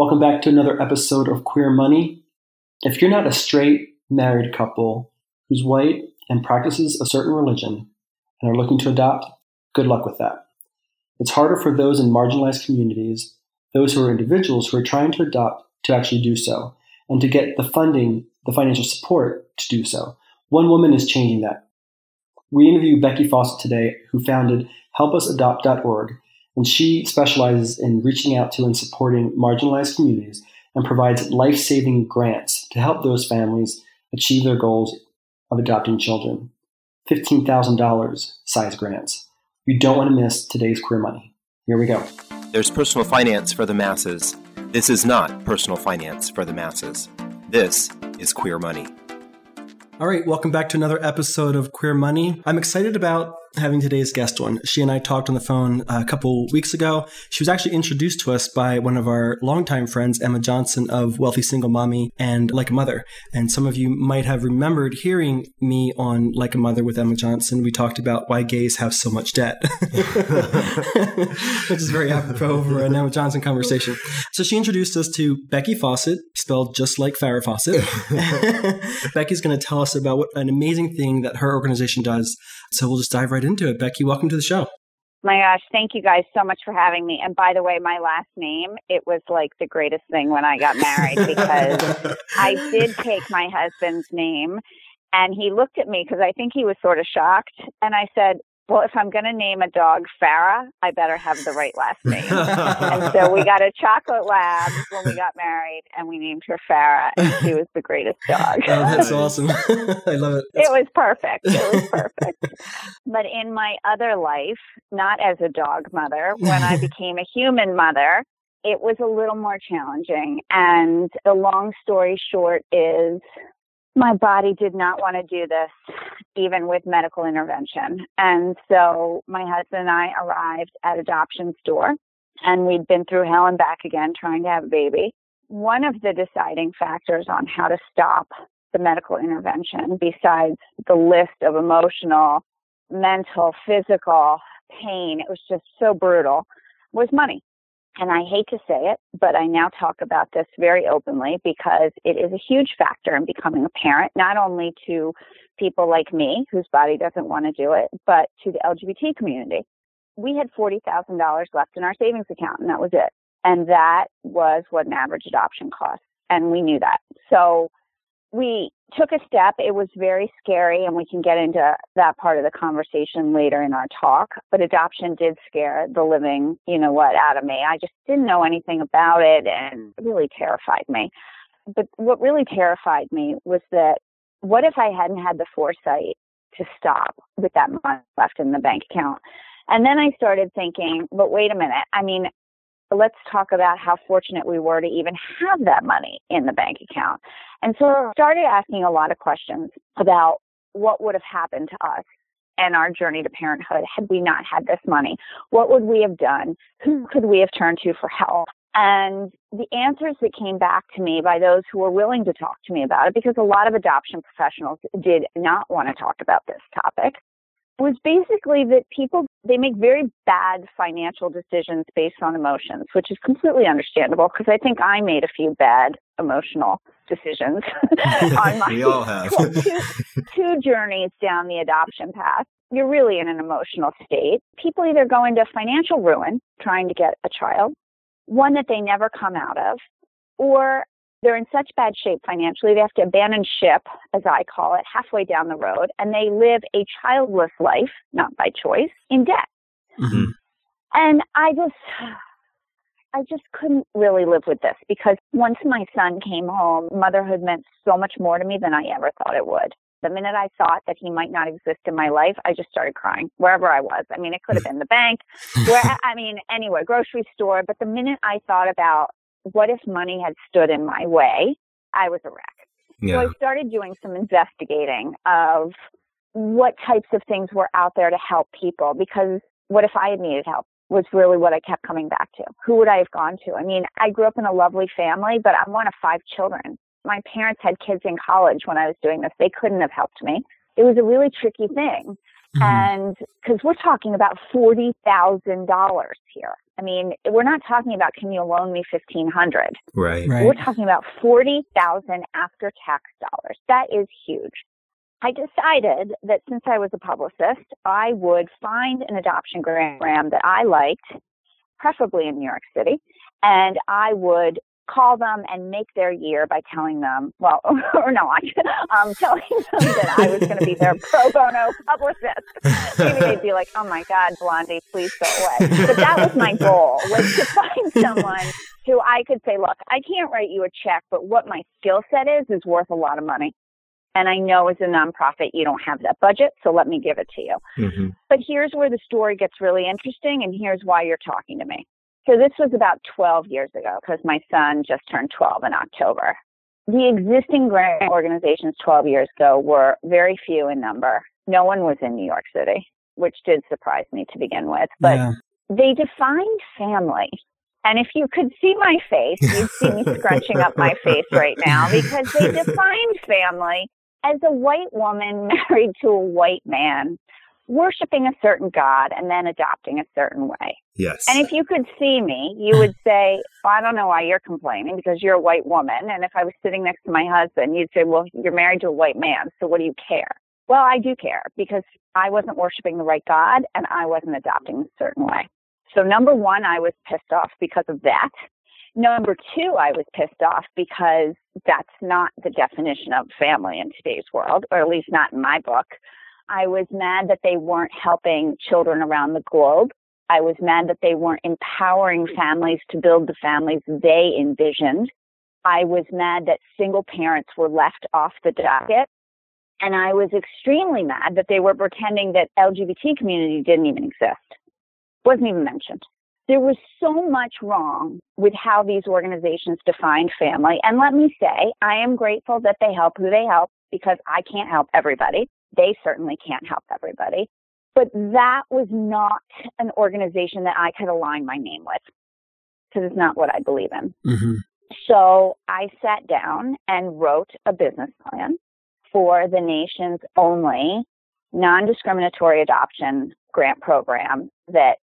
Welcome back to another episode of Queer Money. If you're not a straight married couple who's white and practices a certain religion and are looking to adopt, good luck with that. It's harder for those in marginalized communities, those who are individuals who are trying to adopt, to actually do so, and to get the funding, the financial support to do so. One woman is changing that. We interviewed Becky Fawcett today, who founded helpusadopt.org, and she specializes in reaching out to and supporting marginalized communities and provides life saving grants to help those families achieve their goals of adopting children. $15,000 size grants. You don't want to miss today's Queer Money. Here we go. There's personal finance for the masses. This is not personal finance for the masses. This is Queer Money. All right, welcome back to another episode of Queer Money. I'm excited about having today's guest on. She and I talked on the phone uh, a couple weeks ago. She was actually introduced to us by one of our longtime friends, Emma Johnson of Wealthy Single Mommy and Like a Mother. And some of you might have remembered hearing me on Like a Mother with Emma Johnson. We talked about why gays have so much debt, which is very apropos for an Emma Johnson conversation. So she introduced us to Becky Fawcett, spelled just like Farrah Fawcett. Becky's going to tell us about what an amazing thing that her organization does. So we'll just dive right into it. Becky, welcome to the show. My gosh, thank you guys so much for having me. And by the way, my last name, it was like the greatest thing when I got married because I did take my husband's name and he looked at me because I think he was sort of shocked. And I said, well, if I'm going to name a dog Farah, I better have the right last name. and so we got a chocolate lab when we got married, and we named her Farah, and she was the greatest dog. Oh, that's awesome. I love it. It was perfect. It was perfect. but in my other life, not as a dog mother, when I became a human mother, it was a little more challenging. And the long story short is my body did not want to do this, even with medical intervention. And so my husband and I arrived at adoption store and we'd been through hell and back again trying to have a baby. One of the deciding factors on how to stop the medical intervention, besides the list of emotional, mental, physical pain, it was just so brutal, was money. And I hate to say it, but I now talk about this very openly because it is a huge factor in becoming a parent, not only to people like me whose body doesn't want to do it, but to the LGBT community. We had $40,000 left in our savings account and that was it. And that was what an average adoption cost. And we knew that. So we took a step. It was very scary, and we can get into that part of the conversation later in our talk. But adoption did scare the living, you know what, out of me. I just didn't know anything about it, and it really terrified me. But what really terrified me was that what if I hadn't had the foresight to stop with that money left in the bank account? And then I started thinking, but wait a minute. I mean, let's talk about how fortunate we were to even have that money in the bank account. And so I started asking a lot of questions about what would have happened to us and our journey to parenthood had we not had this money. What would we have done? Who could we have turned to for help? And the answers that came back to me by those who were willing to talk to me about it, because a lot of adoption professionals did not want to talk about this topic, was basically that people they make very bad financial decisions based on emotions, which is completely understandable because I think I made a few bad emotional decisions on my we all have. two, two journeys down the adoption path. You're really in an emotional state. People either go into financial ruin trying to get a child, one that they never come out of, or they're in such bad shape financially, they have to abandon ship, as I call it, halfway down the road, and they live a childless life, not by choice, in debt. Mm-hmm. And I just, I just couldn't really live with this because once my son came home, motherhood meant so much more to me than I ever thought it would. The minute I thought that he might not exist in my life, I just started crying wherever I was. I mean, it could have been the bank, where I mean, anywhere, grocery store. But the minute I thought about what if money had stood in my way? I was a wreck. Yeah. So I started doing some investigating of what types of things were out there to help people because what if I had needed help was really what I kept coming back to. Who would I have gone to? I mean, I grew up in a lovely family, but I'm one of five children. My parents had kids in college when I was doing this. They couldn't have helped me. It was a really tricky thing. Mm-hmm. And because we're talking about $40,000 here. I mean, we're not talking about can you loan me 1500 Right. Right. We're talking about 40,000 after tax dollars. That is huge. I decided that since I was a publicist, I would find an adoption program that I liked, preferably in New York City, and I would call them and make their year by telling them, well, or not, um, telling them that I was going to be their pro bono publicist. Maybe they'd be like, oh my God, Blondie, please go away. But that was my goal, was to find someone who I could say, look, I can't write you a check, but what my skill set is, is worth a lot of money. And I know as a nonprofit, you don't have that budget, so let me give it to you. Mm-hmm. But here's where the story gets really interesting, and here's why you're talking to me. So this was about 12 years ago because my son just turned 12 in October. The existing grant organizations 12 years ago were very few in number. No one was in New York City, which did surprise me to begin with. But yeah. they defined family. And if you could see my face, you'd see me scrunching up my face right now because they defined family as a white woman married to a white man worshiping a certain God and then adopting a certain way. Yes. And if you could see me, you would say, well, I don't know why you're complaining because you're a white woman. And if I was sitting next to my husband, you'd say, well, you're married to a white man. So what do you care? Well, I do care because I wasn't worshiping the right God and I wasn't adopting a certain way. So number one, I was pissed off because of that. Number two, I was pissed off because that's not the definition of family in today's world, or at least not in my book. I was mad that they weren't helping children around the globe. I was mad that they weren't empowering families to build the families they envisioned. I was mad that single parents were left off the docket. And I was extremely mad that they were pretending that LGBT community didn't even exist. Wasn't even mentioned. There was so much wrong with how these organizations defined family. And let me say, I am grateful that they help who they help because I can't help everybody. They certainly can't help everybody. But that was not an organization that I could align my name with because it's not what I believe in. Mm-hmm. So I sat down and wrote a business plan for the nation's only non discriminatory adoption grant program that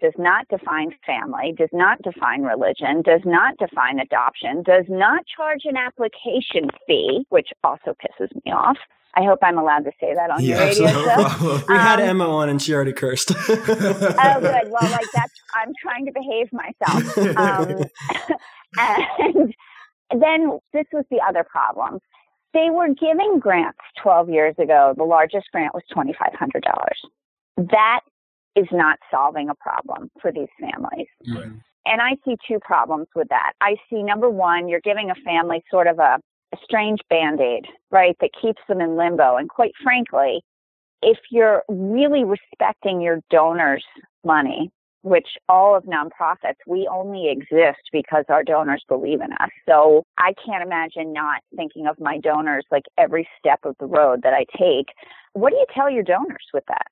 does not define family, does not define religion, does not define adoption, does not charge an application fee, which also pisses me off. I hope I'm allowed to say that on your radio show. we had Um, Emma on and she already cursed. Oh, good. Well, like that's, I'm trying to behave myself. Um, and then this was the other problem. They were giving grants 12 years ago. The largest grant was $2,500. That is not solving a problem for these families. Mhm. And I see two problems with that. I see number one, you're giving a family sort of a, a strange band aid, right, that keeps them in limbo. And quite frankly, if you're really respecting your donors' money, which all of nonprofits, we only exist because our donors believe in us. So I can't imagine not thinking of my donors like every step of the road that I take. What do you tell your donors with that?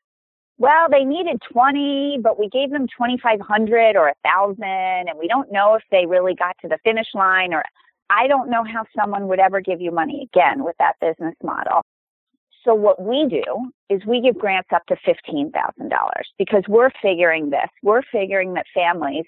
Well, they needed 20, but we gave them 2,500 or a thousand, and we don't know if they really got to the finish line or I don't know how someone would ever give you money again with that business model. So what we do is we give grants up to $15,000 because we're figuring this. We're figuring that families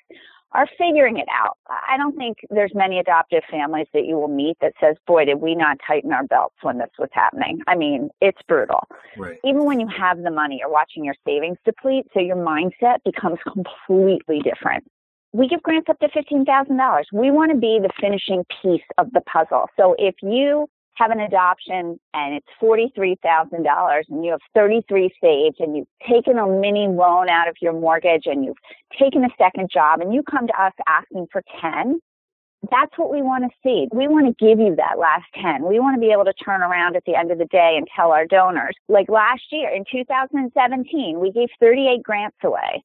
are figuring it out. I don't think there's many adoptive families that you will meet that says, boy, did we not tighten our belts when this was happening. I mean, it's brutal. Right. Even when you have the money, you're watching your savings deplete, so your mindset becomes completely different. We give grants up to $15,000. We want to be the finishing piece of the puzzle. So if you have an adoption and it's $43,000 and you have 33 saved and you've taken a mini loan out of your mortgage and you've taken a second job and you come to us asking for 10, that's what we want to see. We want to give you that last 10. We want to be able to turn around at the end of the day and tell our donors. Like last year in 2017, we gave 38 grants away.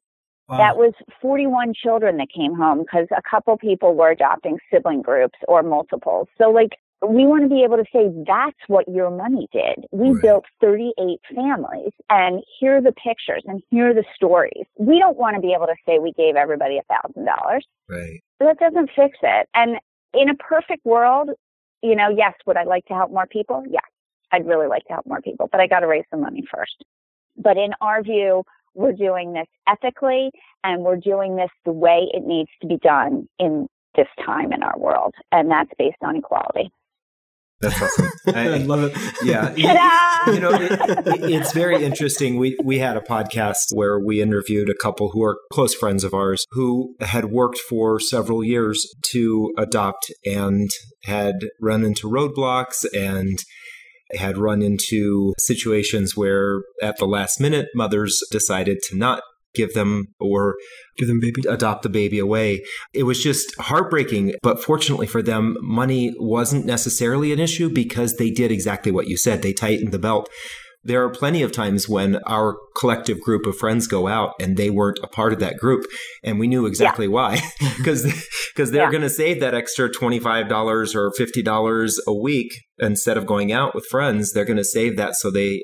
Wow. That was 41 children that came home because a couple people were adopting sibling groups or multiples. So like we want to be able to say that's what your money did. We Right. built 38 families and here are the pictures and here are the stories. We don't want to be able to say we gave everybody a thousand dollars. Right. That doesn't fix it. And in a perfect world, you know, yes, would I like to help more people? Yeah, I'd really like to help more people, but I got to raise the money first. But in our view, we're doing this ethically and we're doing this the way it needs to be done in this time in our world. And that's based on equality. That's awesome. I, I love it. Yeah. Ta-da! You know, it, it, it's very interesting. We we had a podcast where we interviewed a couple who are close friends of ours who had worked for several years to adopt and had run into roadblocks and had run into situations where at the last minute mothers decided to not give them or give them baby. adopt the baby away. It was just heartbreaking but fortunately for them money wasn't necessarily an issue because they did exactly what you said. They tightened the belt there are plenty of times when our collective group of friends go out and they weren't a part of that group and we knew exactly yeah. why because because they're yeah. going to save that extra $25 or $50 a week instead of going out with friends they're going to save that so they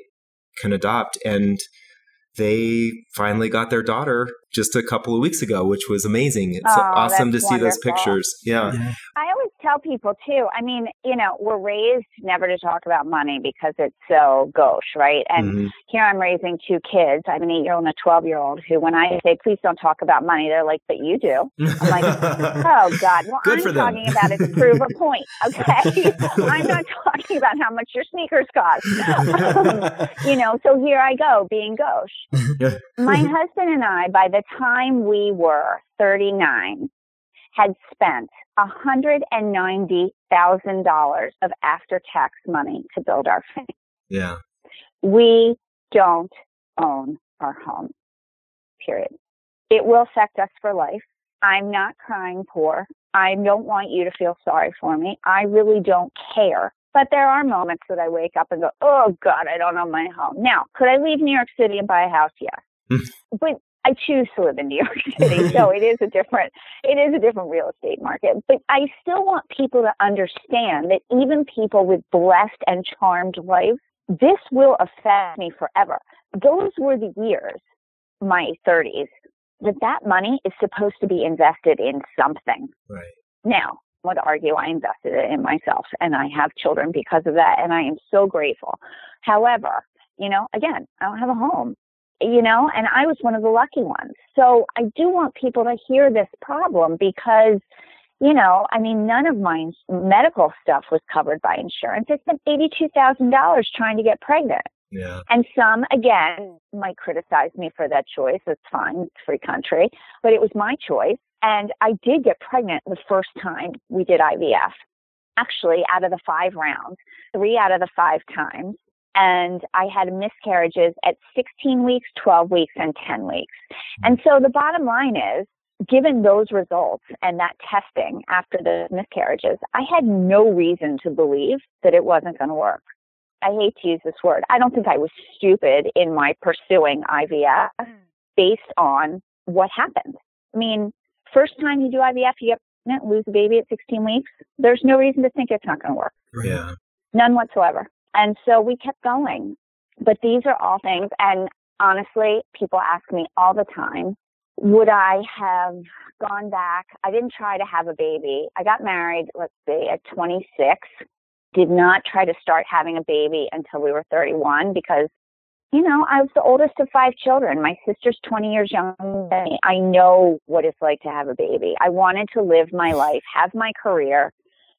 can adopt and they finally got their daughter just a couple of weeks ago, which was amazing. It's oh, awesome to wonderful. see those pictures. Yeah. yeah. Tell people too. I mean, you know, we're raised never to talk about money because it's so gauche, right? And mm-hmm. here I'm raising two kids. I have an eight year old and a 12 year old who, when I say, please don't talk about money, they're like, but you do. I'm like, oh God. Well, Good I'm talking about it to prove a point. Okay. I'm not talking about how much your sneakers cost. um, you know, so here I go being gauche. My husband and I, by the time we were 39, had spent $190,000 of after tax money to build our family. Yeah. We don't own our home, period. It will affect us for life. I'm not crying poor. I don't want you to feel sorry for me. I really don't care. But there are moments that I wake up and go, oh God, I don't own my home. Now, could I leave New York City and buy a house? Yes. but I choose to live in New York City, so it is a different it is a different real estate market. But I still want people to understand that even people with blessed and charmed lives, this will affect me forever. Those were the years, my 30s, that that money is supposed to be invested in something. Right. Now, I would argue I invested it in myself, and I have children because of that, and I am so grateful. However, you know, again, I don't have a home you know, and I was one of the lucky ones. So I do want people to hear this problem because, you know, I mean, none of my medical stuff was covered by insurance. I spent $82,000 trying to get pregnant. Yeah. And some, again, might criticize me for that choice. It's fine. It's free country. But it was my choice. And I did get pregnant the first time we did IVF. Actually, out of the five rounds, three out of the five times, and I had miscarriages at 16 weeks, 12 weeks, and 10 weeks. Hmm. And so the bottom line is, given those results and that testing after the miscarriages, I had no reason to believe that it wasn't going to work. I hate to use this word. I don't think I was stupid in my pursuing IVF hmm. based on what happened. I mean, first time you do IVF, you get pregnant, lose a baby at 16 weeks. There's no reason to think it's not going to work. Yeah. None whatsoever. And so we kept going. But these are all things. And honestly, people ask me all the time, would I have gone back? I didn't try to have a baby. I got married, let's see, at 26. Did not try to start having a baby until we were 31 because, you know, I was the oldest of five children. My sister's 20 years younger than me. I know what it's like to have a baby. I wanted to live my life, have my career,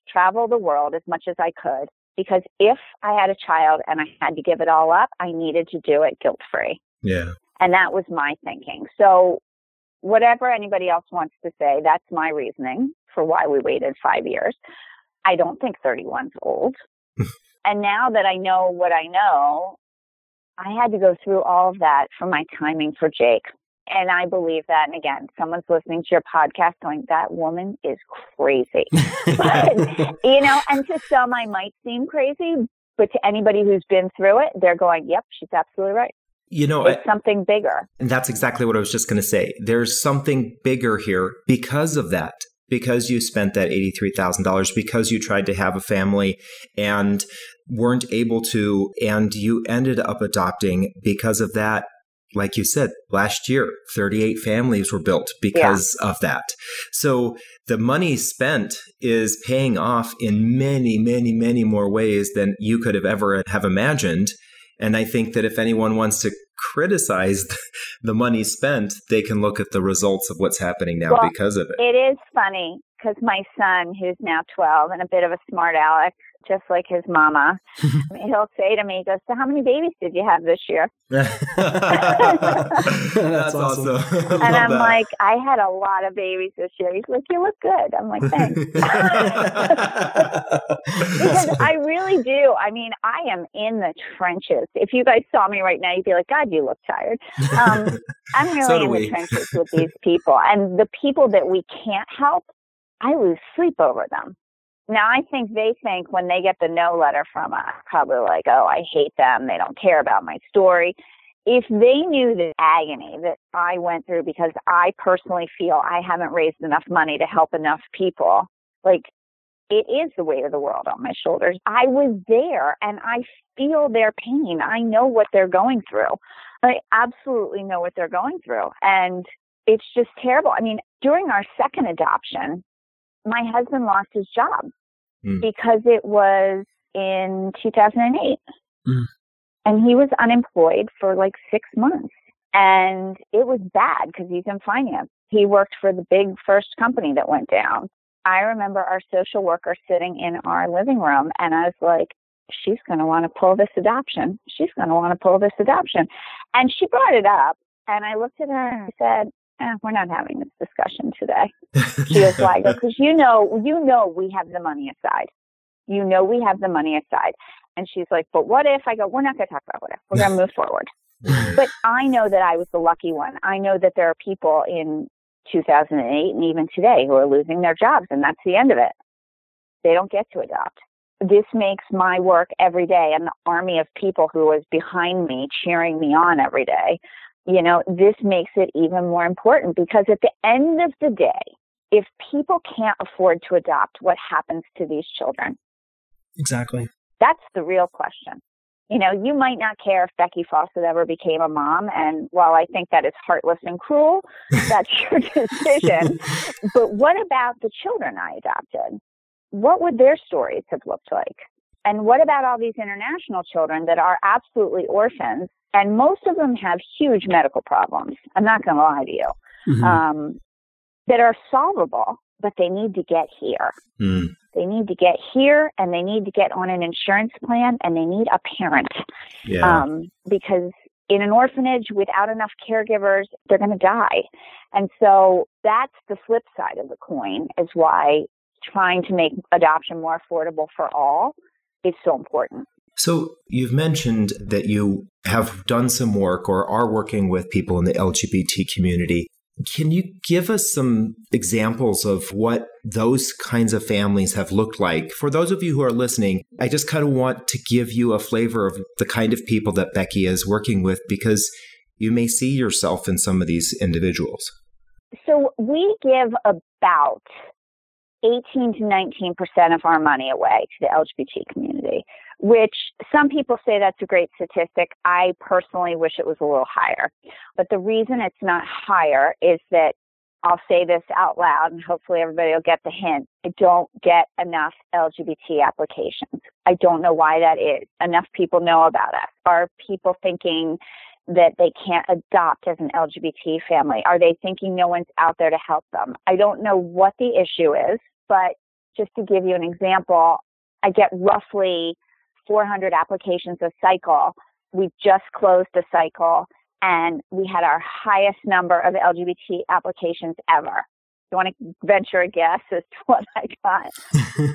travel the world as much as I could because if I had a child and I had to give it all up, I needed to do it guilt free. Yeah. And that was my thinking. So, whatever anybody else wants to say, that's my reasoning for why we waited five years. I don't think 31's old. and now that I know what I know, I had to go through all of that for my timing for Jake. And I believe that. And again, someone's listening to your podcast going, that woman is crazy. but, you know, and to some, I might seem crazy, but to anybody who's been through it, they're going, yep, she's absolutely right. You know, it's I, something bigger. And that's exactly what I was just going to say. There's something bigger here because of that. Because you spent that $83,000, because you tried to have a family and weren't able to, and you ended up adopting because of that like you said, last year, 38 families were built because yeah. of that. So the money spent is paying off in many, many, many more ways than you could have ever have imagined. And I think that if anyone wants to criticize the money spent, they can look at the results of what's happening now well, because of it. It is funny because my son, who's now 12 and a bit of a smart aleck, just like his mama, he'll say to me, he goes, So, how many babies did you have this year? That's, That's awesome. and I'm that. like, I had a lot of babies this year. He's like, You look good. I'm like, Thanks. because I really do. I mean, I am in the trenches. If you guys saw me right now, you'd be like, God, you look tired. Um, I'm really so in we. the trenches with these people. And the people that we can't help, I lose sleep over them. Now, I think they think when they get the no letter from us, probably like, oh, I hate them. They don't care about my story. If they knew the agony that I went through because I personally feel I haven't raised enough money to help enough people, like it is the weight of the world on my shoulders. I was there and I feel their pain. I know what they're going through. I absolutely know what they're going through. And it's just terrible. I mean, during our second adoption, my husband lost his job mm. because it was in 2008. Mm. And he was unemployed for like six months. And it was bad because he's in finance. He worked for the big first company that went down. I remember our social worker sitting in our living room, and I was like, she's going to want to pull this adoption. She's going to want to pull this adoption. And she brought it up, and I looked at her and I said, eh, we're not having this discussion today. She was like, because you know, you know, we have the money aside. You know, we have the money aside. And she's like, but what if I go, we're not going to talk about what if, we're going to move forward. but I know that I was the lucky one. I know that there are people in 2008 and even today who are losing their jobs and that's the end of it. They don't get to adopt. This makes my work every day and the army of people who is behind me cheering me on every day you know, this makes it even more important because at the end of the day, if people can't afford to adopt, what happens to these children? Exactly. That's the real question. You know, you might not care if Becky Fawcett ever became a mom. And while I think that is heartless and cruel, that's your decision. but what about the children I adopted? What would their stories have looked like? And what about all these international children that are absolutely orphans and most of them have huge medical problems. I'm not going to lie to you, mm-hmm. um, that are solvable, but they need to get here. Mm. They need to get here, and they need to get on an insurance plan, and they need a parent. Yeah. Um, because in an orphanage without enough caregivers, they're going to die. And so that's the flip side of the coin. Is why trying to make adoption more affordable for all is so important. So, you've mentioned that you have done some work or are working with people in the LGBT community. Can you give us some examples of what those kinds of families have looked like? For those of you who are listening, I just kind of want to give you a flavor of the kind of people that Becky is working with because you may see yourself in some of these individuals. So we give about 18 to 19% of our money away to the LGBT community which some people say that's a great statistic. I personally wish it was a little higher. But the reason it's not higher is that I'll say this out loud and hopefully everybody will get the hint. I don't get enough LGBT applications. I don't know why that is. Enough people know about us. Are people thinking that they can't adopt as an LGBT family? Are they thinking no one's out there to help them? I don't know what the issue is, but just to give you an example, I get roughly 400 applications a cycle. We just closed the cycle and we had our highest number of LGBT applications ever. You want to venture a guess as to what I got?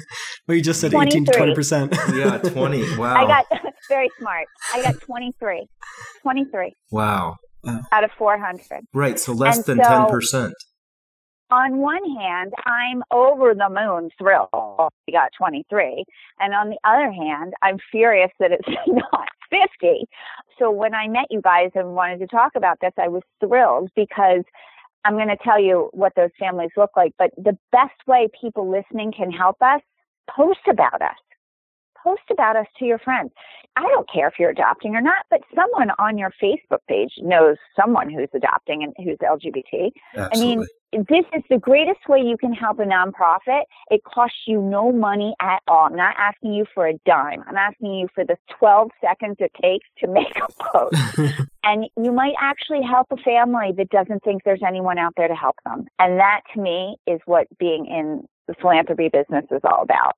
well, you just said 18 to 20%. yeah, 20. Wow. I got very smart. I got 23. 23. Wow. Uh. Out of 400. Right. So less and than so, 10% on one hand, I'm over the moon thrilled we got 23. And on the other hand, I'm furious that it's not 50. So when I met you guys and wanted to talk about this, I was thrilled because I'm going to tell you what those families look like. But the best way people listening can help us, post about us. Post about us to your friends. I don't care if you're adopting or not, but someone on your Facebook page knows someone who's adopting and who's LGBT. Absolutely. I mean, this is the greatest way you can help a nonprofit. It costs you no money at all. I'm not asking you for a dime. I'm asking you for the 12 seconds it takes to make a post. and you might actually help a family that doesn't think there's anyone out there to help them. And that to me is what being in the philanthropy business is all about.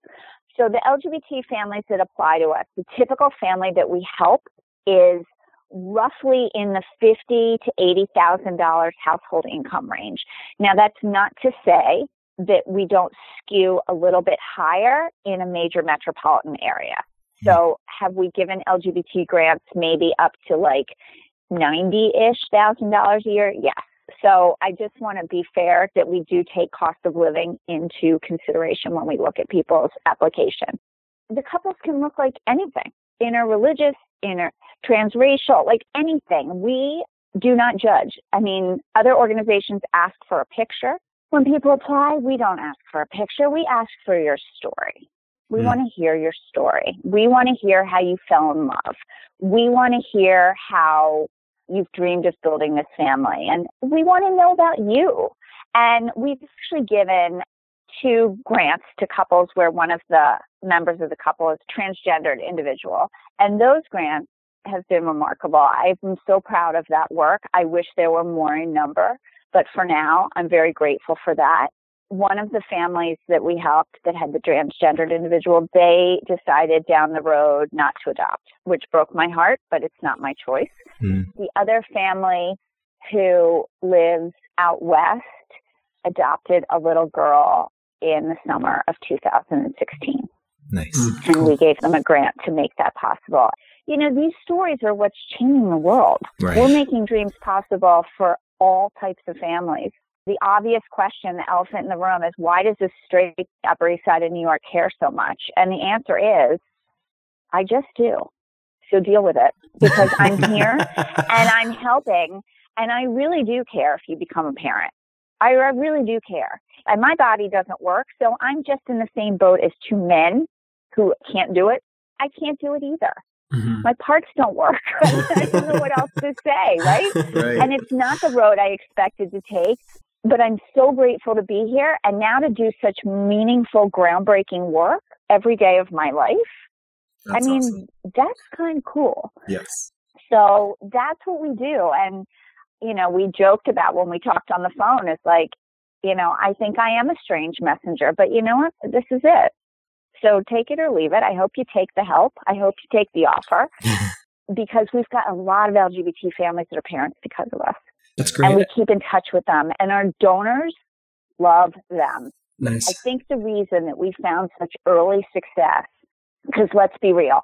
So the LGBT families that apply to us, the typical family that we help is roughly in the fifty to eighty thousand dollars household income range. Now that's not to say that we don't skew a little bit higher in a major metropolitan area. Hmm. So have we given LGBT grants maybe up to like ninety ish thousand dollars a year? Yes. So I just want to be fair that we do take cost of living into consideration when we look at people's application. The couples can look like anything interreligious, inter transracial, like anything. We do not judge. I mean, other organizations ask for a picture. When people apply, we don't ask for a picture. We ask for your story. We mm. want to hear your story. We want to hear how you fell in love. We want to hear how you've dreamed of building this family. And we want to know about you. And we've actually given two grants to couples where one of the members of the couple is transgendered individual. And those grants have been remarkable. I'm so proud of that work. I wish there were more in number, but for now, I'm very grateful for that. One of the families that we helped that had the transgendered individual, they decided down the road not to adopt, which broke my heart, but it's not my choice. Mm. The other family who lives out west adopted a little girl in the summer of 2016. Nice. Mm, and we gave them a grant to make that possible. You know, these stories are what's changing the world. Right. We're making dreams possible for all types of families. The obvious question, the elephant in the room, is why does this straight Upper East Side of New York care so much? And the answer is, I just do. So deal with it because I'm here and I'm helping. And I really do care if you become a parent. I, I really do care. And my body doesn't work. So I'm just in the same boat as two men who can't do it. I can't do it either. Mm-hmm. My parts don't work. I don't know what else to say, right? right? And it's not the road I expected to take, but I'm so grateful to be here and now to do such meaningful, groundbreaking work every day of my life. That's I mean, awesome. that's kind of cool. Yes. So that's what we do. And, you know, we joked about when we talked on the phone, it's like, you know, I think I am a strange messenger, but you know what? This is it. So take it or leave it. I hope you take the help. I hope you take the offer because we've got a lot of LGBT families that are parents because of us. That's great. And we keep in touch with them and our donors love them. Nice. I think the reason that we found such early success, because let's be real,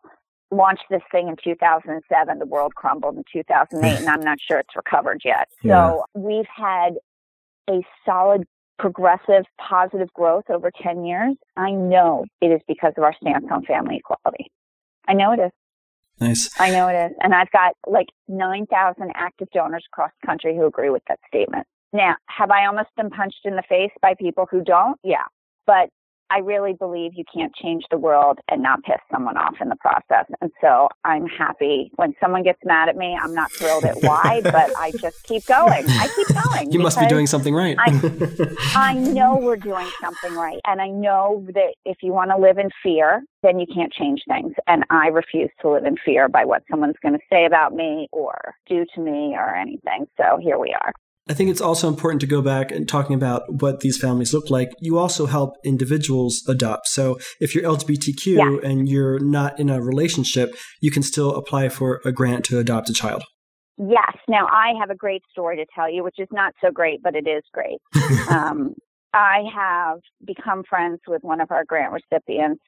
launched this thing in 2007, the world crumbled in 2008, and I'm not sure it's recovered yet. Yeah. So we've had a solid progressive positive growth over 10 years, I know it is because of our stance on family equality. I know it is. Nice. I know it is. And I've got like 9,000 active donors across the country who agree with that statement. Now, have I almost been punched in the face by people who don't? Yeah. But I really believe you can't change the world and not piss someone off in the process. And so I'm happy when someone gets mad at me. I'm not thrilled at why, but I just keep going. I keep going. You must be doing something right. I, I know we're doing something right. And I know that if you want to live in fear, then you can't change things. And I refuse to live in fear by what someone's going to say about me or do to me or anything. So here we are. I think it's also important to go back and talking about what these families look like. You also help individuals adopt. So if you're LGBTQ yeah. and you're not in a relationship, you can still apply for a grant to adopt a child. Yes. Now I have a great story to tell you, which is not so great, but it is great. um, I have become friends with one of our grant recipients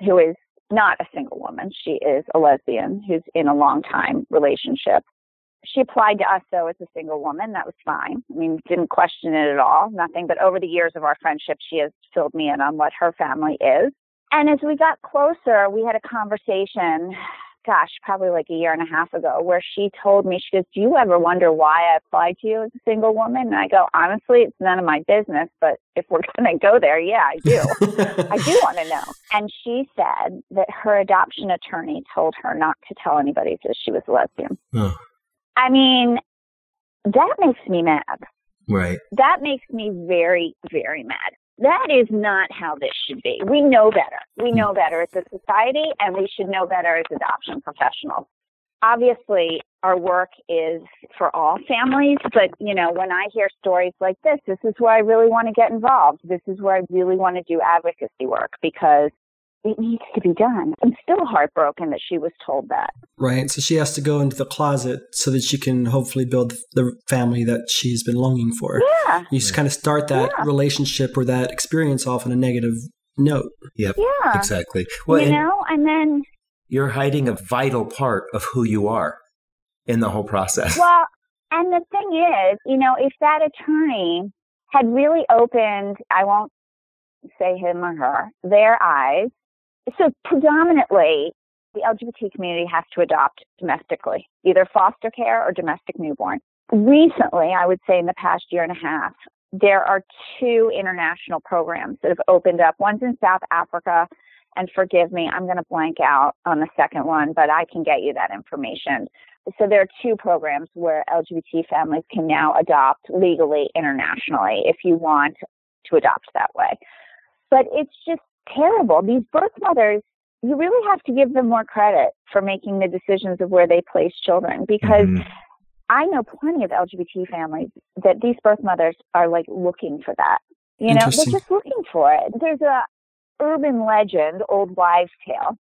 who is not a single woman. She is a lesbian who's in a long time relationship she applied to us though as a single woman. That was fine. I mean, didn't question it at all, nothing. But over the years of our friendship, she has filled me in on what her family is. And as we got closer, we had a conversation. gosh, probably like a year and a half ago, where she told me, she goes, Do you ever wonder why I applied to you as a single woman? And I go, Honestly, it's none of my business, but if we're going to go there, yeah, I do. I do want to know. And she said that her adoption attorney told her not to tell anybody that she was a lesbian. Oh. I mean, that makes me mad. Right. That makes me very, very mad. That is not how this should be. We know better. We know mm. better as a society, and we should know better as adoption professionals. Obviously, our work is for all families, but you know, when I hear stories like this, this is where I really want to get involved. This is where I really want to do advocacy work because it needs to be done. I'm still heartbroken that she was told that. Right. So she has to go into the closet so that she can hopefully build the family that she's been longing for. Yeah. You just kind of start that yeah. relationship or that experience off on a negative note. Yep. Yeah. Exactly. Well, you know, and then you're hiding a vital part of who you are in the whole process. Well, and the thing is, you know, if that attorney had really opened, I won't say him or her, their eyes so predominantly, the LGBT community has to adopt domestically, either foster care or domestic newborn. Recently, I would say in the past year and a half, there are two international programs that have opened up. One's in South Africa, and forgive me, I'm going to blank out on the second one, but I can get you that information. So there are two programs where LGBT families can now adopt legally internationally if you want to adopt that way. But it's just terrible. These birth mothers, you really have to give them more credit for making the decisions of where they place children because mm-hmm. I know plenty of LGBT families that these birth mothers are like looking for that. You know, they're just looking for it. There's a urban legend, old wives' tale,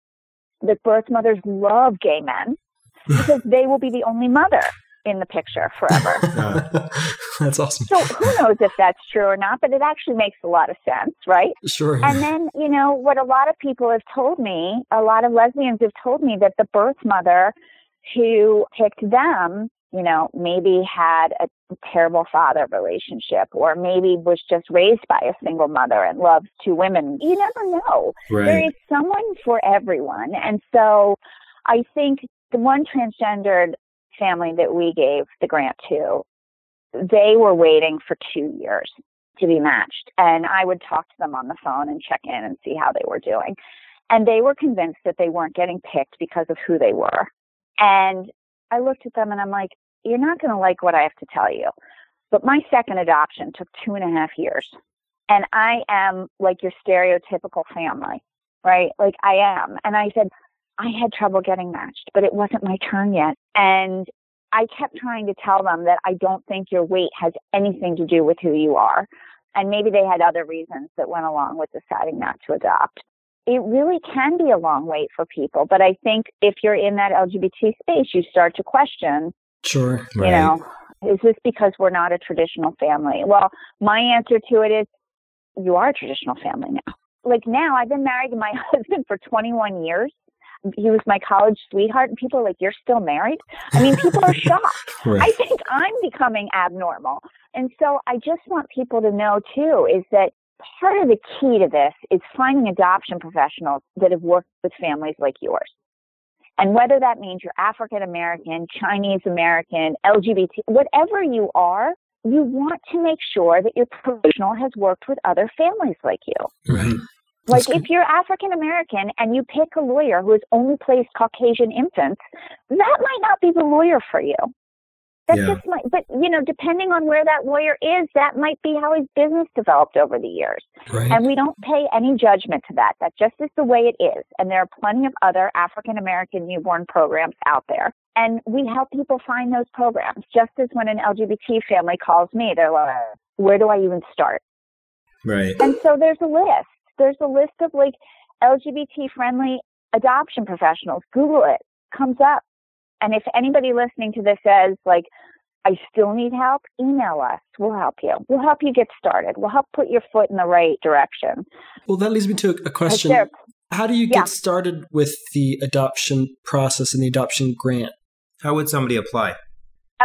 that birth mothers love gay men because they will be the only mother in the picture forever. that's awesome. So who knows if that's true or not, but it actually makes a lot of sense, right? Sure. And then, you know, what a lot of people have told me, a lot of lesbians have told me that the birth mother who picked them, you know, maybe had a terrible father relationship or maybe was just raised by a single mother and loves two women. You never know. Right. There is someone for everyone. And so I think the one transgendered family that we gave the grant to, they were waiting for two years to be matched. And I would talk to them on the phone and check in and see how they were doing. And they were convinced that they weren't getting picked because of who they were. And I looked at them and I'm like, you're not going to like what I have to tell you. But my second adoption took two and a half years. And I am like your stereotypical family, right? Like I am. And I said, I had trouble getting matched, but it wasn't my turn yet. And I kept trying to tell them that I don't think your weight has anything to do with who you are. And maybe they had other reasons that went along with deciding not to adopt. It really can be a long wait for people. But I think if you're in that LGBT space, you start to question. Sure. You know, is this because we're not a traditional family? Well, my answer to it is you are a traditional family now. Like now, I've been married to my husband for 21 years he was my college sweetheart and people are like you're still married? I mean people are shocked. Right. i think i'm becoming abnormal. And so i just want people to know too is that part of the key to this is finding adoption professionals that have worked with families like yours. And whether that means you're african american chinese american lgbt whatever you are you want to make sure that your professional has worked with other families like you. Right like if you're African American and you pick a lawyer who has only placed Caucasian infants, that might not be the lawyer for you. That yeah. just might, but you know, depending on where that lawyer is, that might be how his business developed over the years. Right. And we don't pay any judgment to that. That just is the way it is. And there are plenty of other African American newborn programs out there. And we help people find those programs. Just as when an LGBT family calls me, they're like, where do I even start? Right. And so there's a list there's a list of like LGBT friendly adoption professionals. Google it, comes up. And if anybody listening to this says like, I still need help, email us. We'll help you. We'll help you get started. We'll help put your foot in the right direction. Well, that leads me to a question. How do you get yeah. started with the adoption process and the adoption grant? How would somebody apply?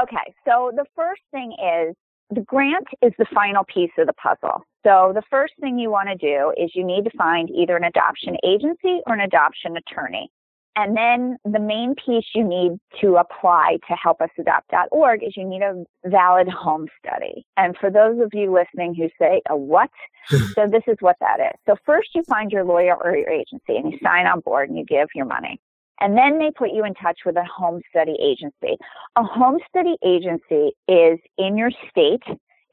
Okay, so the first thing is the grant is the final piece of the puzzle. So the first thing you want to do is you need to find either an adoption agency or an adoption attorney. And then the main piece you need to apply to helpusadopt.org is you need a valid home study. And for those of you listening who say, a what? so this is what that is. So first you find your lawyer or your agency and you sign on board and you give your money. And then they put you in touch with a home study agency. A home study agency is in your state.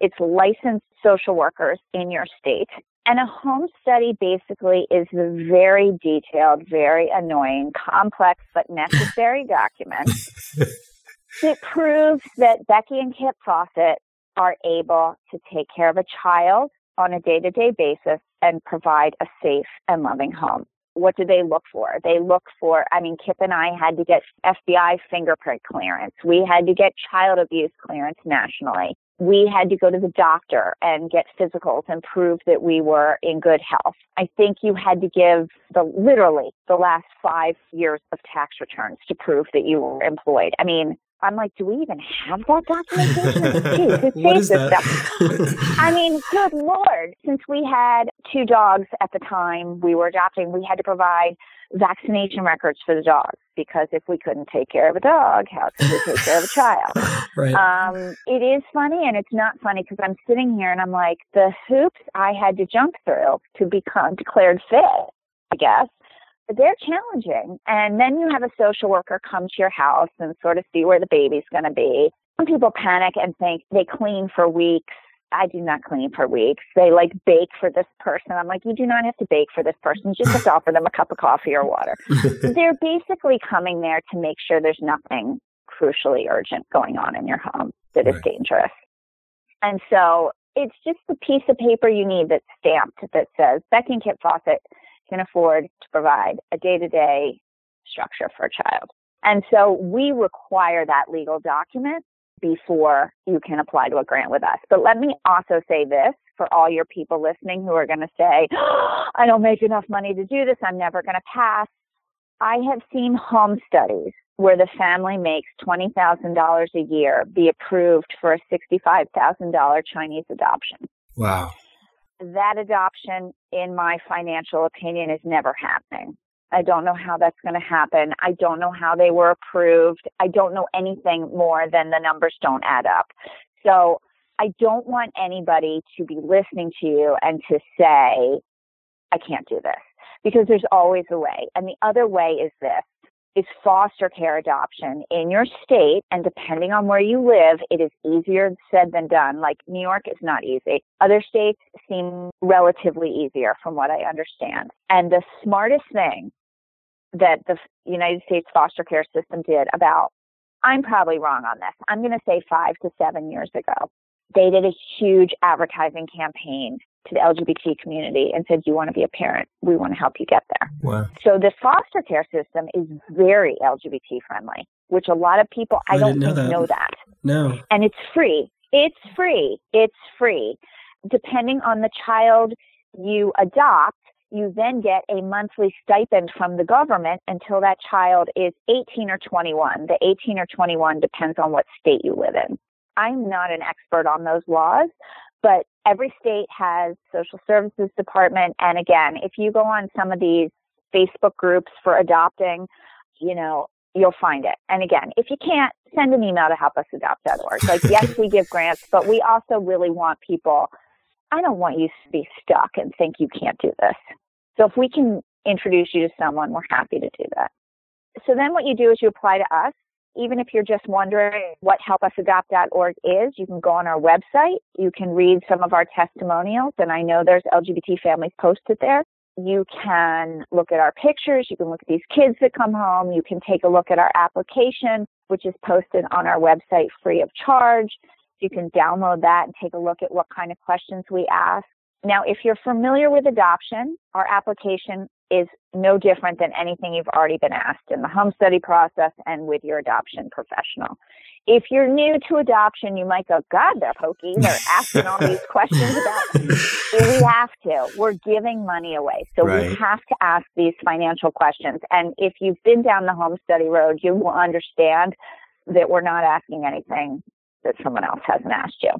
It's licensed social workers in your state and a home study basically is the very detailed, very annoying, complex, but necessary document that proves that Becky and Kip Fawcett are able to take care of a child on a day to day basis and provide a safe and loving home. What do they look for? They look for, I mean, Kip and I had to get FBI fingerprint clearance. We had to get child abuse clearance nationally we had to go to the doctor and get physicals and prove that we were in good health. I think you had to give the literally the last five years of tax returns to prove that you were employed. I mean, I'm like, do we even have that documentation? Jeez, who what is that? Stuff? I mean, good lord! Since we had two dogs at the time we were adopting, we had to provide vaccination records for the dogs because if we couldn't take care of a dog, how could we take care of a child? right. Um, it is funny and it's not funny because I'm sitting here and I'm like, the hoops I had to jump through to become declared fit, I guess, they're challenging. And then you have a social worker come to your house and sort of see where the baby's going to be. Some people panic and think they clean for weeks I do not clean for weeks. They like bake for this person. I'm like, you do not have to bake for this person. You just have to offer them a cup of coffee or water. They're basically coming there to make sure there's nothing crucially urgent going on in your home that right. is dangerous. And so it's just the piece of paper you need that's stamped that says Becky and Kip Fawcett can afford to provide a day to day structure for a child. And so we require that legal document before you can apply to a grant with us. But let me also say this for all your people listening who are going to say, oh, I don't make enough money to do this. I'm never going to pass. I have seen home studies where the family makes $20,000 a year be approved for a $65,000 Chinese adoption. Wow. That adoption, in my financial opinion, is never happening. I don't know how that's going to happen. I don't know how they were approved. I don't know anything more than the numbers don't add up. So I don't want anybody to be listening to you and to say, I can't do this because there's always a way. And the other way is this is foster care adoption in your state. And depending on where you live, it is easier said than done. Like New York is not easy. Other states seem relatively easier from what I understand. And the smartest thing that the United States foster care system did about, I'm probably wrong on this, I'm going to say five to seven years ago. They did a huge advertising campaign to the LGBT community and said, You want to be a parent? We want to help you get there. Wow. So the foster care system is very LGBT friendly, which a lot of people I, I don't know that. know that. No. And it's free. It's free. It's free. Depending on the child you adopt, you then get a monthly stipend from the government until that child is 18 or 21. The 18 or 21 depends on what state you live in. I'm not an expert on those laws, but every state has social services department. And again, if you go on some of these Facebook groups for adopting, you know, you'll find it. And again, if you can't, send an email to helpusadopt.org. Like, yes, we give grants, but we also really want people I don't want you to be stuck and think you can't do this. So if we can introduce you to someone, we're happy to do that. So then what you do is you apply to us. Even if you're just wondering what helpusadopt.org is, you can go on our website. You can read some of our testimonials, and I know there's LGBT families posted there. You can look at our pictures. You can look at these kids that come home. You can take a look at our application, which is posted on our website free of charge. You can download that and take a look at what kind of questions we ask. Now, if you're familiar with adoption, our application is no different than anything you've already been asked in the home study process and with your adoption professional. If you're new to adoption, you might go, God, they're pokey. They're asking all these questions about. we have to. We're giving money away. So right. we have to ask these financial questions. And if you've been down the home study road, you will understand that we're not asking anything that someone else hasn't asked you.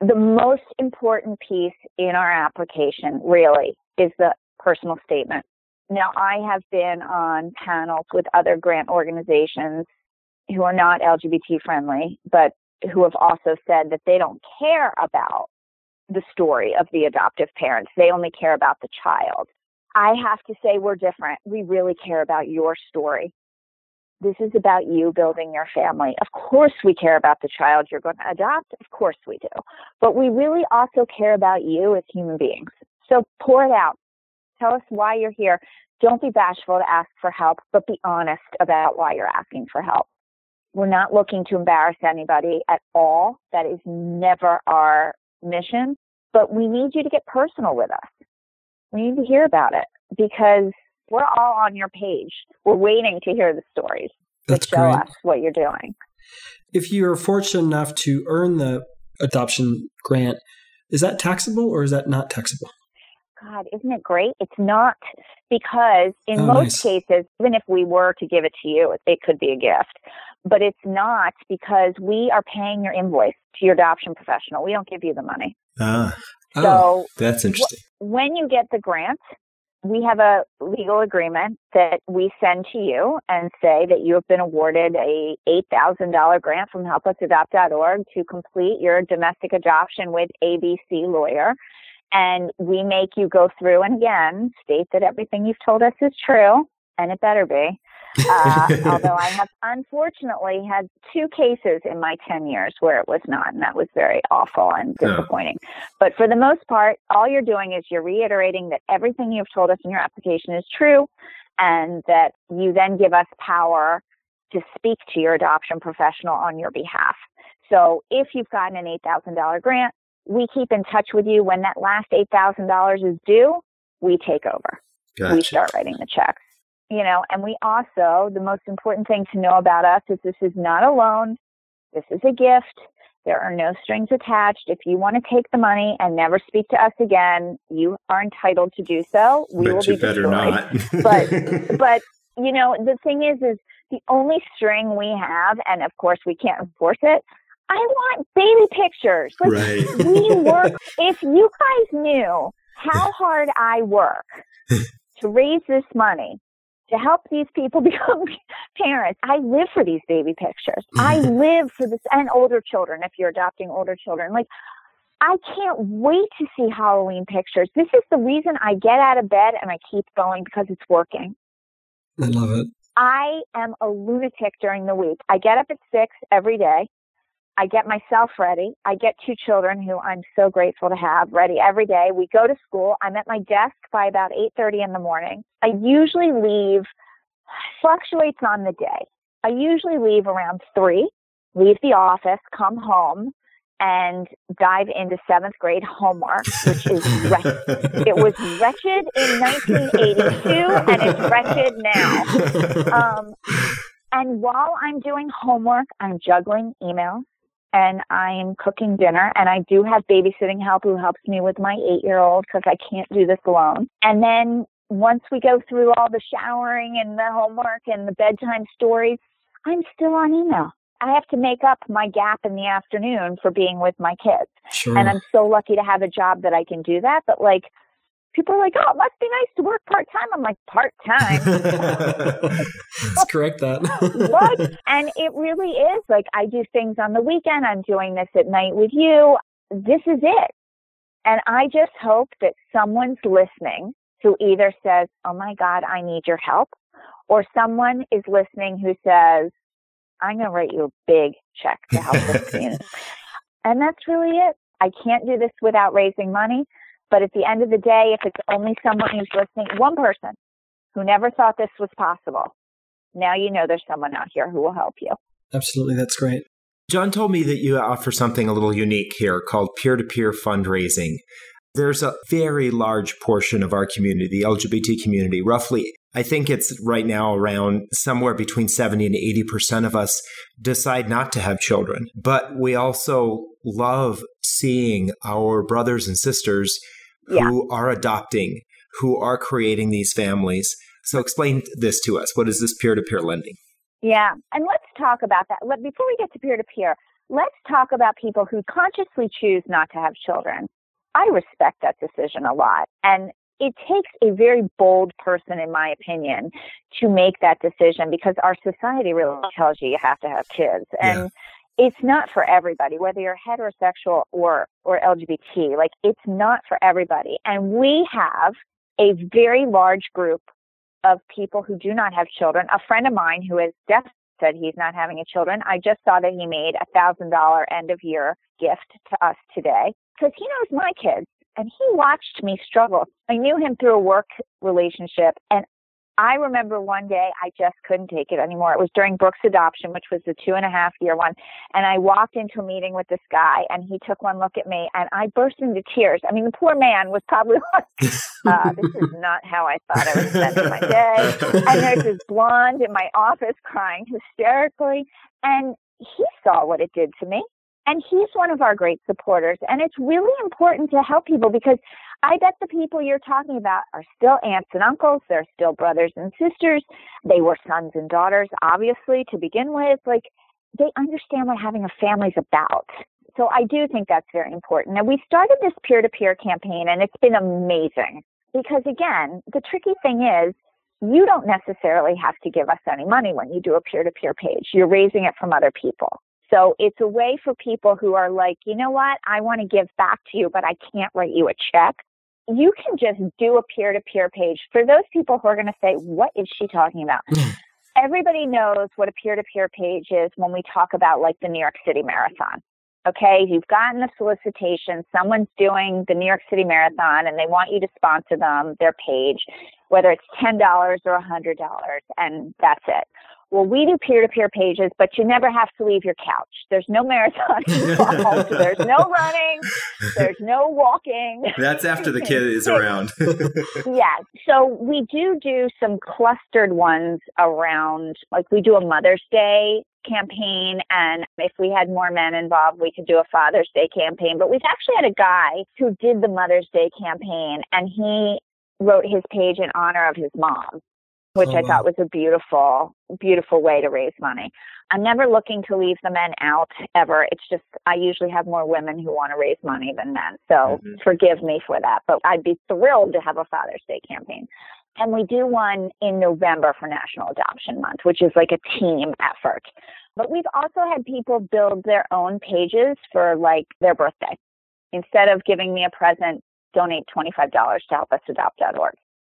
The most important piece in our application really is the personal statement. Now, I have been on panels with other grant organizations who are not LGBT friendly, but who have also said that they don't care about the story of the adoptive parents. They only care about the child. I have to say we're different. We really care about your story. This is about you building your family. Of course, we care about the child you're going to adopt. Of course, we do. But we really also care about you as human beings. So pour it out. Tell us why you're here. Don't be bashful to ask for help, but be honest about why you're asking for help. We're not looking to embarrass anybody at all. That is never our mission. But we need you to get personal with us. We need to hear about it because we're all on your page. We're waiting to hear the stories That's to show great. us what you're doing. If you're fortunate enough to earn the adoption grant, is that taxable or is that not taxable? God, isn't it great? It's not because in Oh, most nice. cases, even if we were to give it to you, it could be a gift. But it's not because we are paying your invoice to your adoption professional. We don't give you the money. Ah, Oh, So that's interesting. when you get the grant, we have a legal agreement that we send to you and say that you have been awarded a $8,000 grant from helpusadopt.org to complete your domestic adoption with ABC lawyer. And we make you go through and again state that everything you've told us is true, and it better be. Uh, although I have unfortunately had two cases in my 10 years where it was not, and that was very awful and Yeah. disappointing. But for the most part, all you're doing is you're reiterating that everything you've told us in your application is true, and that you then give us power to speak to your adoption professional on your behalf. So if you've gotten an $8,000 grant, we keep in touch with you when that last $8,000 is due. We take over we start writing the checks. You know, and we also, the most important thing to know about us is this is not a loan. This is a gift. There are no strings attached. If you want to take the money and never speak to us again, you are entitled to do so. We will you be better destroyed. not. But- But, you know, the thing is, is the only string we have, and of course we can't enforce it. I want baby pictures. Like, right. we work if you guys knew how hard I work to raise this money to help these people become parents. I live for these baby pictures. I live for this and older children if you're adopting older children. Like I can't wait to see Halloween pictures. This is the reason I get out of bed and I keep going because it's working. I love it. I am a lunatic during the week. I get up at six every day. I get myself ready. I get two children who I'm so grateful to have ready every day. We go to school. I'm at my desk by about 8:30 in the morning. I usually leave fluctuates on the day. I usually leave around 3, leave the office, come home and dive into 7th grade homework, which is wretched. It was wretched in 1982 and it's wretched now. Um, and while I'm doing homework, I'm juggling emails and I'm cooking dinner. And I do have babysitting help who helps me with my eight year old because I can't do this alone. And then once we go through all the showering and the homework and the bedtime stories, I'm still on email. I have to make up my gap in the afternoon for being with my kids. Sure. And I'm so lucky to have a job that I can do that. But like, people are like, oh, it must be nice to work part time. I'm like, part time. Let's correct that. what? And it really is like I do things on the weekend. I'm doing this at night with you. This is it. And I just hope that someone's listening who either says, Oh my God, I need your help, or someone is listening who says, I'm going to write you a big check to help this community. and that's really it. I can't do this without raising money. But at the end of the day, if it's only someone who's listening, one person who never thought this was possible, now you know there's someone out here who will help you. Absolutely. That's great. John told me that you offer something a little unique here called peer to peer fundraising. There's a very large portion of our community, the LGBT community, roughly, I think it's right now around somewhere between 70 and 80% of us decide not to have children. But we also love seeing our brothers and sisters Yeah. who are adopting, who are creating these families. So explain this to us. What is this peer to peer lending? Yeah. And let's talk about that. Let, before we get to peer to peer, let's talk about people who consciously choose not to have children. I respect that decision a lot. And it takes a very bold person, in my opinion, to make that decision because our society really tells you you have to have kids. And yeah it's not for everybody, whether you're heterosexual or, or LGBT. Like, it's not for everybody. And we have a very large group of people who do not have children. A friend of mine who has deaf said he's not having a children. I just saw that he made a thousand dollar end of year gift to us today because he knows my kids and he watched me struggle. I knew him through a work relationship and I remember one day I just couldn't take it anymore. It was during Brooks adoption, which was the two and a half year one. And I walked into a meeting with this guy and he took one look at me and I burst into tears. I mean, the poor man was probably like, uh, this is not how I thought I was spending my day. And there's this blonde in my office crying hysterically. And he saw what it did to me. And he's one of our great supporters. And it's really important to help people because I bet the people you're talking about are still aunts and uncles. They're still brothers and sisters. They were sons and daughters, obviously, to begin with. Like, they understand what having a family's about. So I do think that's very important. And we started this peer to peer campaign, and it's been amazing because, again, the tricky thing is, you don't necessarily have to give us any money when you do a peer to peer page. You're raising it from other people. So it's a way for people who are like, you know what, I want to give back to you, but I can't write you a check. You can just do a peer to peer page. For those people who are going to say, what is she talking about? Everybody knows what a peer to peer page is when we talk about like the New York City Marathon. Okay, you've gotten a solicitation, someone's doing the New York City Marathon and they want you to sponsor them, their page, whether it's $10 or $100, and that's it. Well, we do peer to peer pages, but you never have to leave your couch. There's no marathon involved. there's no running. There's no walking. That's after the kid is around. yeah. So we do do some clustered ones around, like we do a Mother's Day campaign. And if we had more men involved, we could do a Father's Day campaign. But we've actually had a guy who did the Mother's Day campaign and he wrote his page in honor of his mom which oh, I thought was a beautiful, beautiful way to raise money. I'm never looking to leave the men out ever. It's just I usually have more women who want to raise money than men. So mm-hmm. forgive me for that. But I'd be thrilled to have a Father's Day campaign. And we do one in November for National Adoption Month, which is like a team effort. But we've also had people build their own pages for like their birthday. Instead of giving me a present, donate $25 to help us adopt.org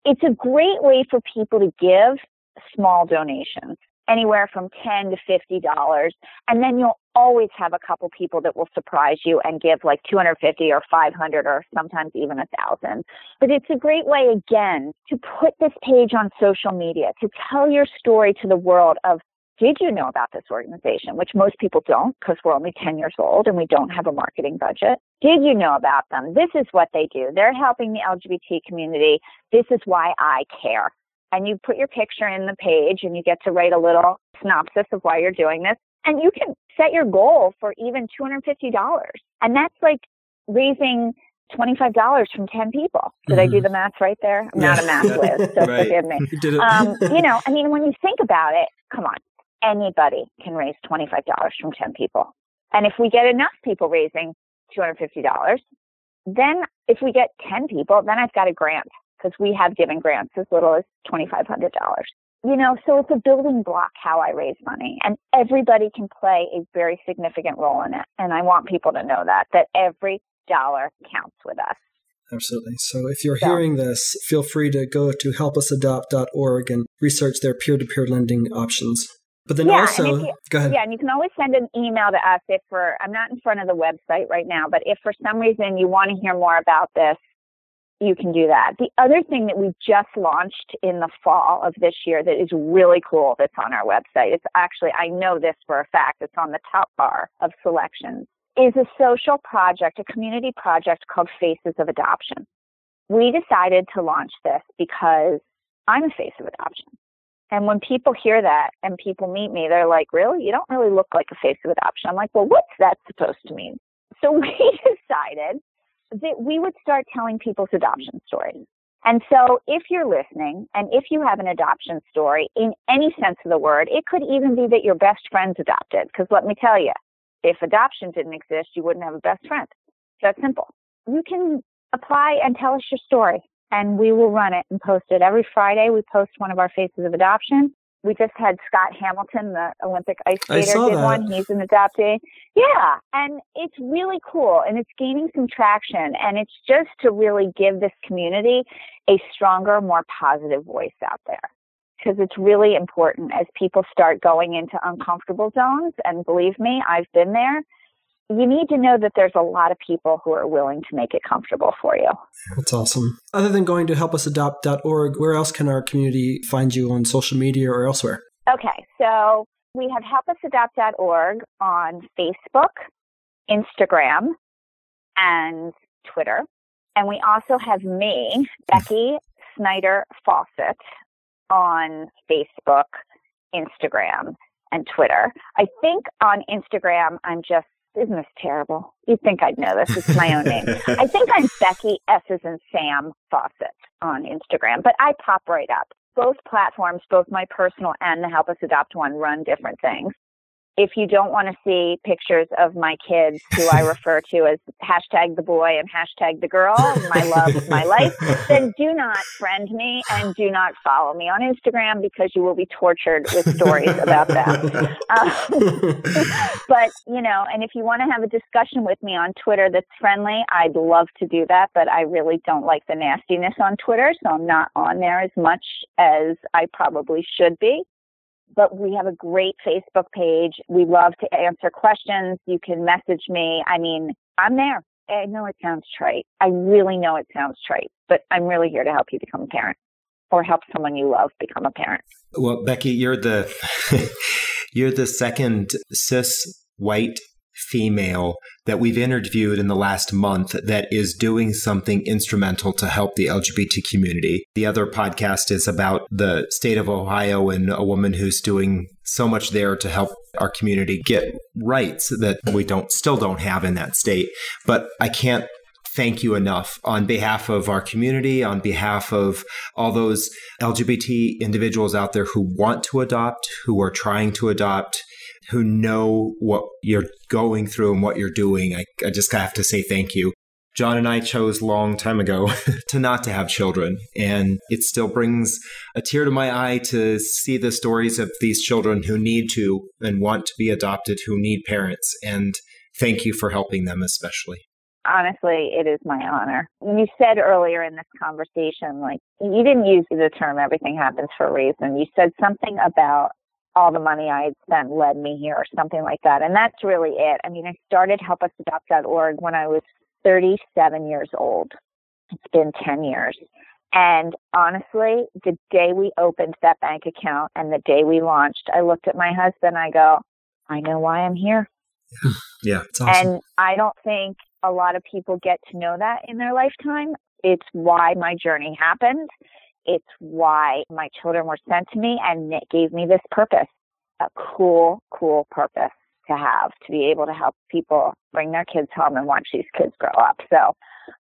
it's a great way for people to give small donations anywhere from 10 to 50 dollars and then you'll always have a couple people that will surprise you and give like 250 or 500 or sometimes even a thousand. But it's a great way again to put this page on social media to tell your story to the world of did you know about this organization? Which most people don't because we're only 10 years old and we don't have a marketing budget. Did you know about them? This is what they do. They're helping the LGBT community. This is why I care. And you put your picture in the page and you get to write a little synopsis of why you're doing this. And you can set your goal for even $250. And that's like raising $25 from 10 people. Did mm-hmm. I do mm-hmm. the math right there? I'm yeah. not a math whiz, so right. forgive me. You, um, you know, I mean, when you think about it, come on, anybody can raise $25 from 10 people. And if we get enough people raising $250, then if we get 10 people, then I've got a grant because we have given grants as little as $2,500. You know, so it's a building block how I raise money and everybody can play a very significant role in it. And I want people to know that, that every dollar counts with us. Absolutely. So if you're so. hearing this, feel free to go to helpusadopt.org and research their peer to peer lending options. But then yeah, also, you, go ahead. Yeah, and you can always send an email to us if for, I'm not in front of the website right now, but if for some reason you want to hear more about this, you can do that. The other thing that we just launched in the fall of this year that is really cool that's on our website, it's actually, I know this for a fact, it's on the top bar of selections, is a social project, a community project called Faces of Adoption. We decided to launch this because I'm a face of adoption. And when people hear that and people meet me, they're like, really? You don't really look like a face of adoption. I'm like, well, what's that supposed to mean? So we decided that we would start telling people's adoption stories. And so if you're listening and if you have an adoption story in any sense of the word, it could even be that your best friend's adopted. Because let me tell you, if adoption didn't exist, you wouldn't have a best friend. It's that simple. You can apply and tell us your story and we will run it and post it every Friday. We post one of our faces of adoption. We just had Scott Hamilton, the Olympic ice skater, did that. one. He's an adoptee. Yeah, and it's really cool, and it's gaining some traction, and it's just to really give this community a stronger, more positive voice out there because it's really important as people start going into uncomfortable zones. And believe me, I've been there. You need to know that there's a lot of people who are willing to make it comfortable for you. That's awesome. Other than going to helpusadopt.org, where else can our community find you on social media or elsewhere? Okay, so we have helpusadopt.org on Facebook, Instagram, and Twitter. And we also have me, Becky Snyder Fawcett, on Facebook, Instagram, and Twitter. I think on Instagram, I'm just, isn't this terrible? You'd think I'd know this. It's my own name. I think I'm Becky S's and Sam Fawcett on Instagram, but I pop right up. Both platforms, both my personal and the Help Us Adopt one, run different things if you don't want to see pictures of my kids, who I refer to as hashtag the boy and hashtag the girl, my love, my life, then do not friend me and do not follow me on Instagram because you will be tortured with stories about that. Um, but, you know, and if you want to have a discussion with me on Twitter that's friendly, I'd love to do that, but I really don't like the nastiness on Twitter, so I'm not on there as much as I probably should be but we have a great Facebook page. We love to answer questions. You can message me. I mean, I'm there. I know it sounds trite. I really know it sounds trite, but I'm really here to help you become a parent or help someone you love become a parent. Well, Becky, you're the you're the second cis white female that we've interviewed in the last month that is doing something instrumental to help the LGBT community. The other podcast is about the state of Ohio and a woman who's doing so much there to help our community get rights that we don't still don't have in that state. But I can't thank you enough on behalf of our community, on behalf of all those LGBT individuals out there who want to adopt, who are trying to adopt, who know what you're going through and what you're doing. I, I just have to say thank you. John and I chose long time ago to not to have children, and it still brings a tear to my eye to see the stories of these children who need to and want to be adopted, who need parents. And thank you for helping them, especially. Honestly, it is my honor. You said earlier in this conversation, like, you didn't use the term everything happens for a reason. You said something about all the money I had spent led me here or something like that. And that's really it. I mean, I started helpusadopt.org when I was 37 years old. It's been 10 years. And honestly, the day we opened that bank account and the day we launched, I looked at my husband. I go, I know why I'm here. Yeah, it's awesome. And I don't think a lot of people get to know that in their lifetime. It's why my journey happened. It's why my children were sent to me and it gave me this purpose, a cool, cool purpose to have, to be able to help people bring their kids home and watch these kids grow up. So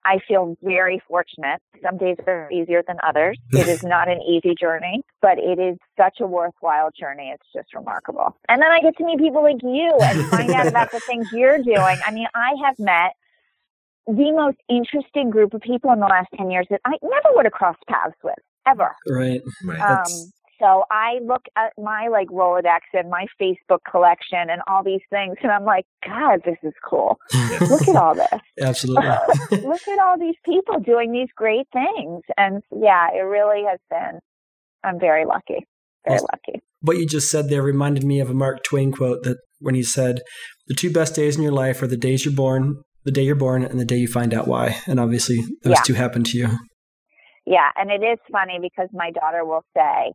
I feel very fortunate. Some days are easier than others. It is not an easy journey, but it is such a worthwhile journey. It's just remarkable. And then I get to meet people like you and find out about the things you're doing. I mean, I have met the most interesting group of people in the last 10 years that I never would have crossed paths with ever. Right. Right. Um, so I look at my like Rolodex and my Facebook collection and all these things, and I'm like, God, this is cool. look at all this. Absolutely. look at all these people doing these great things. And yeah, it really has been. I'm very lucky. Very lucky. what you just said there reminded me of a Mark Twain quote that when he said, "The two best days in your life are the days you're born, the day you're born, and the day you find out why." And obviously, those Yeah. two happened to you. Yeah, and it is funny because my daughter will say,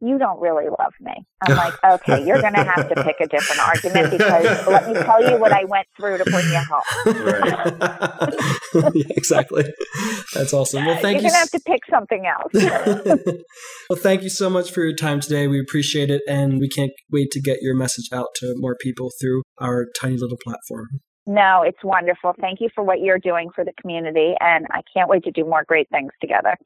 "You don't really love me." I'm like, "Okay, you're going to have to pick a different argument because let me tell you what I went through to bring you home." Yeah, exactly. That's awesome. Well, thank you're you. going to have to pick something else. well, thank you so much for your time today. We appreciate it, and we can't wait to get your message out to more people through our tiny little platform. No, it's wonderful. Thank you for what you're doing for the community, and I can't wait to do more great things together.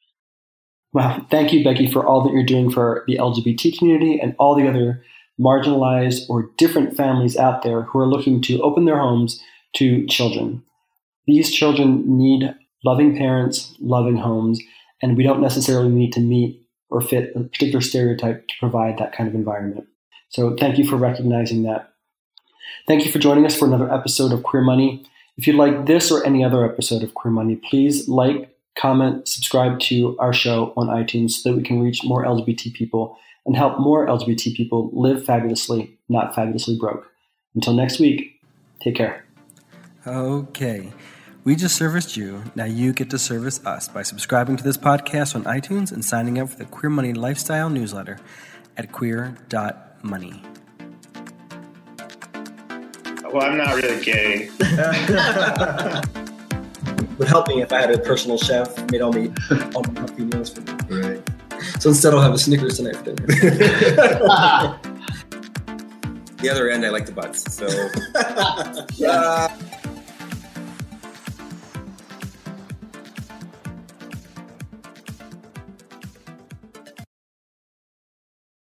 Well, thank you, Becky, for all that you're doing for the LGBT community and all the other marginalized or different families out there who are looking to open their homes to children. These children need loving parents, loving homes, and we don't necessarily need to meet or fit a particular stereotype to provide that kind of environment. So thank you for recognizing that. Thank you for joining us for another episode of Queer Money. If you like this or any other episode of Queer Money, please like, comment, subscribe to our show on iTunes so that we can reach more LGBT people and help more LGBT people live fabulously, not fabulously broke. Until next week, take care. Okay. We just serviced you. Now you get to service us by subscribing to this podcast on iTunes and signing up for the Queer Money Lifestyle newsletter at queer.money. Well, I'm not really gay. Would help me if I had a personal chef made all me all my healthy meals for me. Right. So instead, I'll have a Snickers tonight for dinner. the other end, I like the butts. So. yeah. Uh,